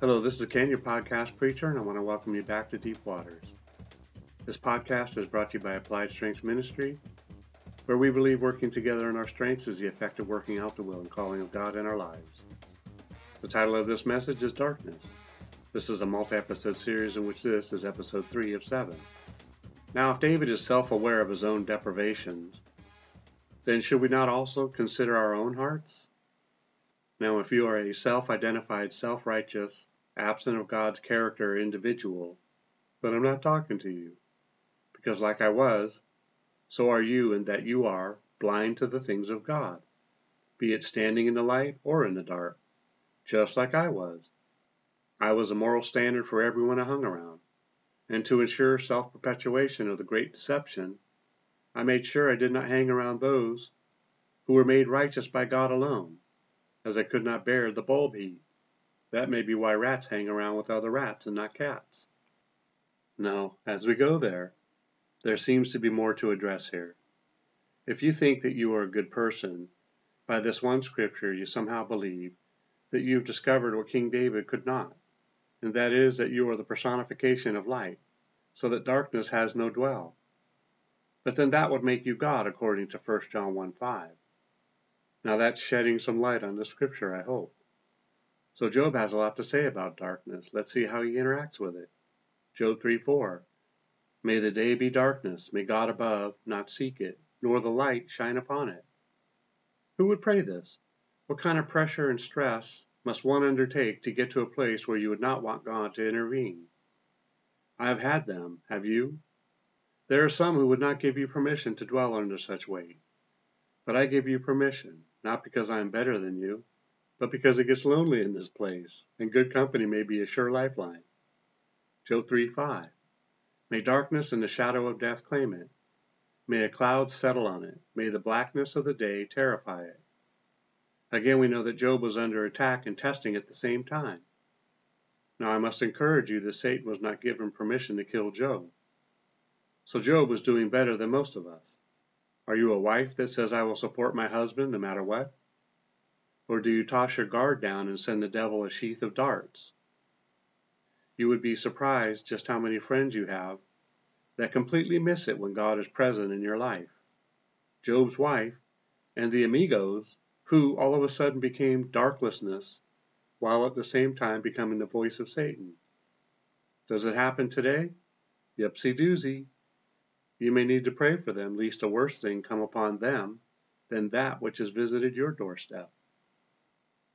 Hello, this is Ken, your podcast preacher, and I want to welcome you back to Deep Waters. This podcast is brought to you by Applied Strengths Ministry, where we believe working together in our strengths is the effect of working out the will and calling of God in our lives. The title of this message is Darkness. This is a multi episode series in which this is episode 3 of 7. Now, if David is self aware of his own deprivations, then should we not also consider our own hearts? Now, if you are a self identified, self righteous, absent of God's character individual, then I'm not talking to you. Because, like I was, so are you in that you are blind to the things of God, be it standing in the light or in the dark, just like I was. I was a moral standard for everyone I hung around, and to ensure self perpetuation of the great deception, I made sure I did not hang around those who were made righteous by God alone as I could not bear the bulb heat. That may be why rats hang around with other rats and not cats. Now, as we go there, there seems to be more to address here. If you think that you are a good person, by this one scripture you somehow believe that you have discovered what King David could not, and that is that you are the personification of light, so that darkness has no dwell. But then that would make you God according to 1 John 1 5. Now that's shedding some light on the scripture, I hope. So Job has a lot to say about darkness. Let's see how he interacts with it. Job 3 4. May the day be darkness, may God above not seek it, nor the light shine upon it. Who would pray this? What kind of pressure and stress must one undertake to get to a place where you would not want God to intervene? I have had them, have you? There are some who would not give you permission to dwell under such weight. But I give you permission, not because I am better than you, but because it gets lonely in this place, and good company may be a sure lifeline. Job 3 5. May darkness and the shadow of death claim it. May a cloud settle on it. May the blackness of the day terrify it. Again, we know that Job was under attack and testing at the same time. Now, I must encourage you that Satan was not given permission to kill Job. So, Job was doing better than most of us. Are you a wife that says, I will support my husband no matter what? Or do you toss your guard down and send the devil a sheath of darts? You would be surprised just how many friends you have that completely miss it when God is present in your life. Job's wife and the amigos, who all of a sudden became darklessness while at the same time becoming the voice of Satan. Does it happen today? Yupsy doozy. You may need to pray for them, lest a worse thing come upon them than that which has visited your doorstep.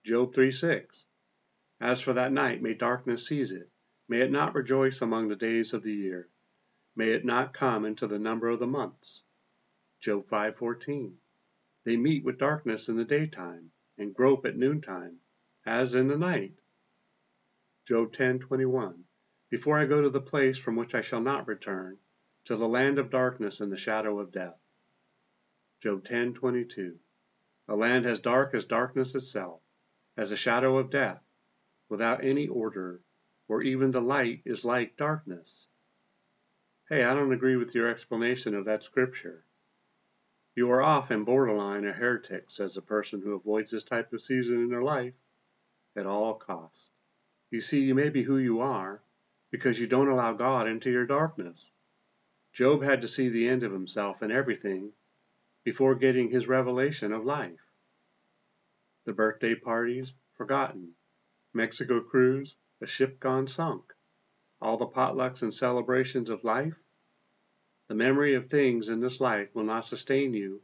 Job 3:6 As for that night, may darkness seize it, may it not rejoice among the days of the year, may it not come into the number of the months. Job 5:14 They meet with darkness in the daytime, and grope at noontime, as in the night. Job 10:21 Before I go to the place from which I shall not return, to the land of darkness and the shadow of death. Job 10:22. A land as dark as darkness itself, as a shadow of death, without any order, where even the light is like darkness. Hey, I don't agree with your explanation of that scripture. You are off and borderline a heretic, says the person who avoids this type of season in their life at all costs. You see, you may be who you are because you don't allow God into your darkness. Job had to see the end of himself and everything before getting his revelation of life. The birthday parties forgotten, Mexico cruise, a ship gone sunk, all the potlucks and celebrations of life. The memory of things in this life will not sustain you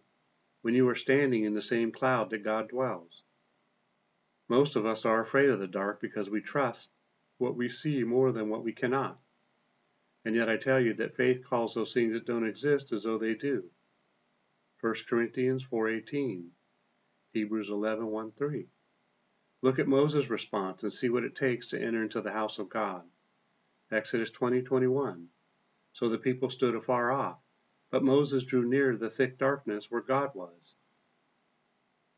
when you are standing in the same cloud that God dwells. Most of us are afraid of the dark because we trust what we see more than what we cannot. And yet I tell you that faith calls those things that don't exist as though they do. 1 Corinthians 4:18, Hebrews 11:1-3. Look at Moses' response and see what it takes to enter into the house of God. Exodus 20:21. So the people stood afar off, but Moses drew near the thick darkness where God was.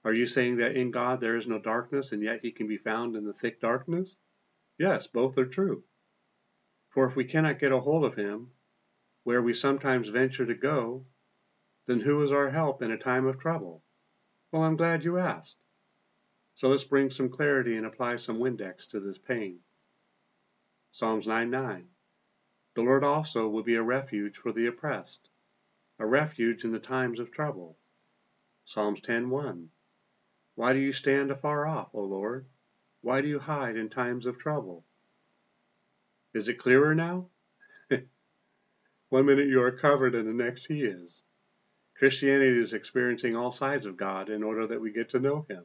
Are you saying that in God there is no darkness and yet he can be found in the thick darkness? Yes, both are true. For if we cannot get a hold of him, where we sometimes venture to go, then who is our help in a time of trouble? Well, I'm glad you asked. So let's bring some clarity and apply some Windex to this pane. Psalms 9 9. The Lord also will be a refuge for the oppressed, a refuge in the times of trouble. Psalms 10 1. Why do you stand afar off, O Lord? Why do you hide in times of trouble? Is it clearer now? One minute you are covered and the next he is. Christianity is experiencing all sides of God in order that we get to know him.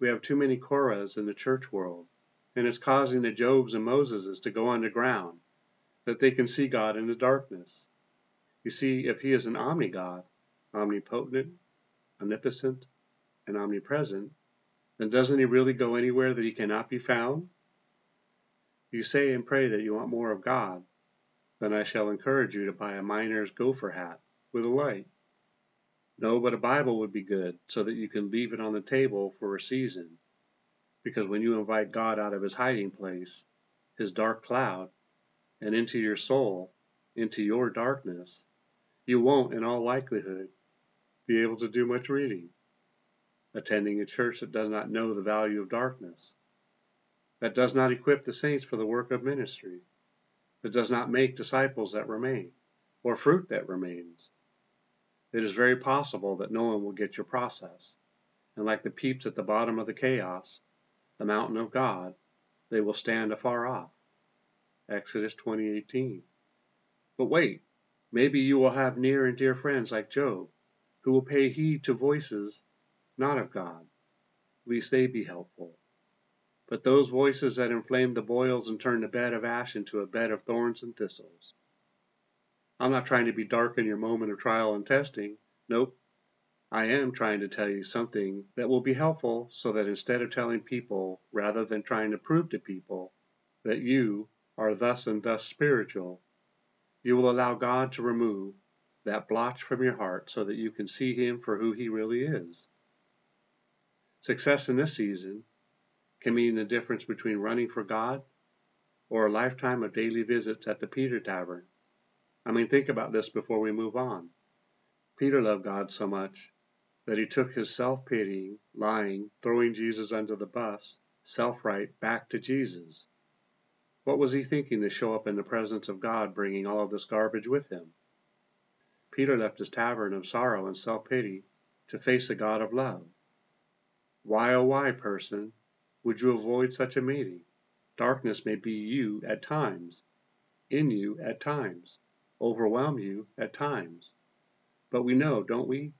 We have too many Korahs in the church world and it's causing the Jobs and Moseses to go underground, that they can see God in the darkness. You see, if he is an omni-God, omnipotent, omnipotent, and omnipresent, then doesn't he really go anywhere that he cannot be found? You say and pray that you want more of God, then I shall encourage you to buy a miner's gopher hat with a light. No, but a Bible would be good, so that you can leave it on the table for a season because when you invite God out of his hiding place, his dark cloud, and into your soul, into your darkness, you won't, in all likelihood, be able to do much reading, attending a church that does not know the value of darkness, that does not equip the saints for the work of ministry, that does not make disciples that remain, or fruit that remains. It is very possible that no one will get your process, and like the peeps at the bottom of the chaos, the mountain of God, they will stand afar off. Exodus 20:18. But wait, maybe you will have near and dear friends like Job, who will pay heed to voices not of God, lest they be helpful. But those voices that inflame the boils and turn the bed of ash into a bed of thorns and thistles. I'm not trying to be dark in your moment of trial and testing. Nope. I am trying to tell you something that will be helpful so that instead of telling people, rather than trying to prove to people, that you are thus and thus spiritual, you will allow God to remove that blotch from your heart so that you can see Him for who He really is. Success in this season can mean the difference between running for God or a lifetime of daily visits at the Peter Tavern. I mean, think about this before we move on. Peter loved God so much that he took his self pitying, lying, throwing Jesus under the bus, self right back to Jesus. What was he thinking to show up in the presence of God bringing all of this garbage with him? Peter left his tavern of sorrow and self pity to face the God of love. Why, oh, why, person, would you avoid such a meeting? Darkness may be you at times, in you at times, overwhelm you at times. But we know, don't we,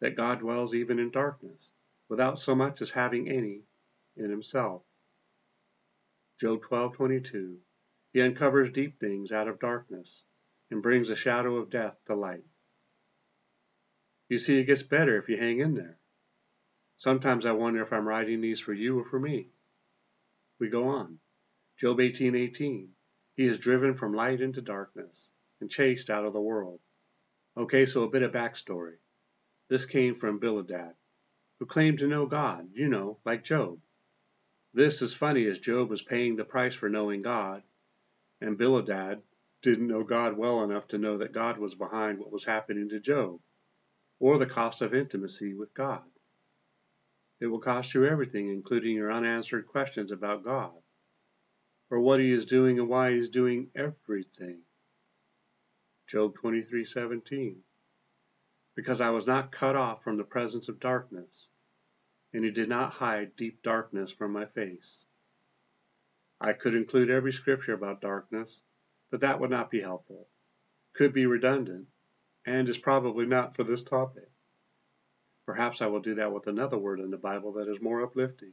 that God dwells even in darkness, without so much as having any in himself. Job 12:22 He uncovers deep things out of darkness and brings the shadow of death to light. You see, it gets better if you hang in there. Sometimes I wonder if I'm writing these for you or for me. We go on. Job 18:18 He is driven from light into darkness and chased out of the world. Okay, so a bit of backstory. This came from Bildad, who claimed to know God, you know, like Job. This is funny as Job was paying the price for knowing God, and Bildad didn't know God well enough to know that God was behind what was happening to Job, or the cost of intimacy with God. It will cost you everything, including your unanswered questions about God, or what He is doing and why He is doing everything. Job 23:17 because I was not cut off from the presence of darkness, and he did not hide deep darkness from my face. I could include every scripture about darkness, but that would not be helpful, could be redundant, and is probably not for this topic. Perhaps I will do that with another word in the Bible that is more uplifting.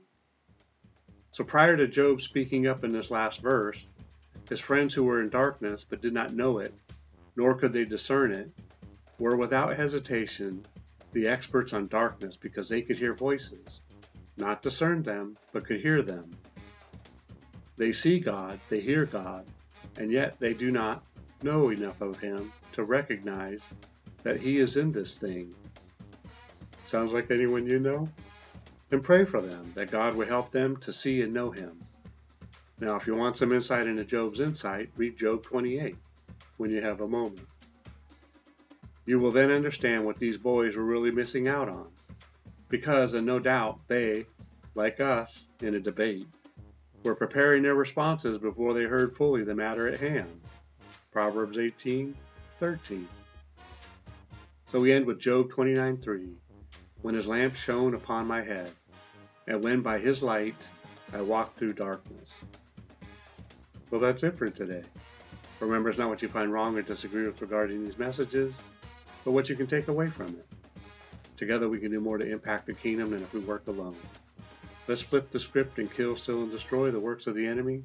So prior to Job speaking up in this last verse, his friends who were in darkness but did not know it, nor could they discern it, were without hesitation the experts on darkness because they could hear voices, not discern them, but could hear them. They see God, they hear God, and yet they do not know enough of Him to recognize that He is in this thing. Sounds like anyone you know? Then pray for them that God will help them to see and know Him. Now, if you want some insight into Job's insight, read Job 28 when you have a moment. You will then understand what these boys were really missing out on. Because, and no doubt, they, like us, in a debate, were preparing their responses before they heard fully the matter at hand. Proverbs 18:13. So we end with Job 29 3, When his lamp shone upon my head, and when by his light I walked through darkness. Well, that's it for today. Remember, it's not what you find wrong or disagree with regarding these messages, but what you can take away from it. Together, we can do more to impact the kingdom than if we work alone. Let's flip the script and kill, steal, and destroy the works of the enemy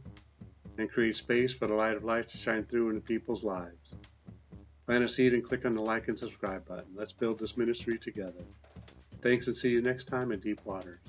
and create space for the light of life to shine through into people's lives. Plant a seed and click on the like and subscribe button. Let's build this ministry together. Thanks and see you next time in Deep Waters.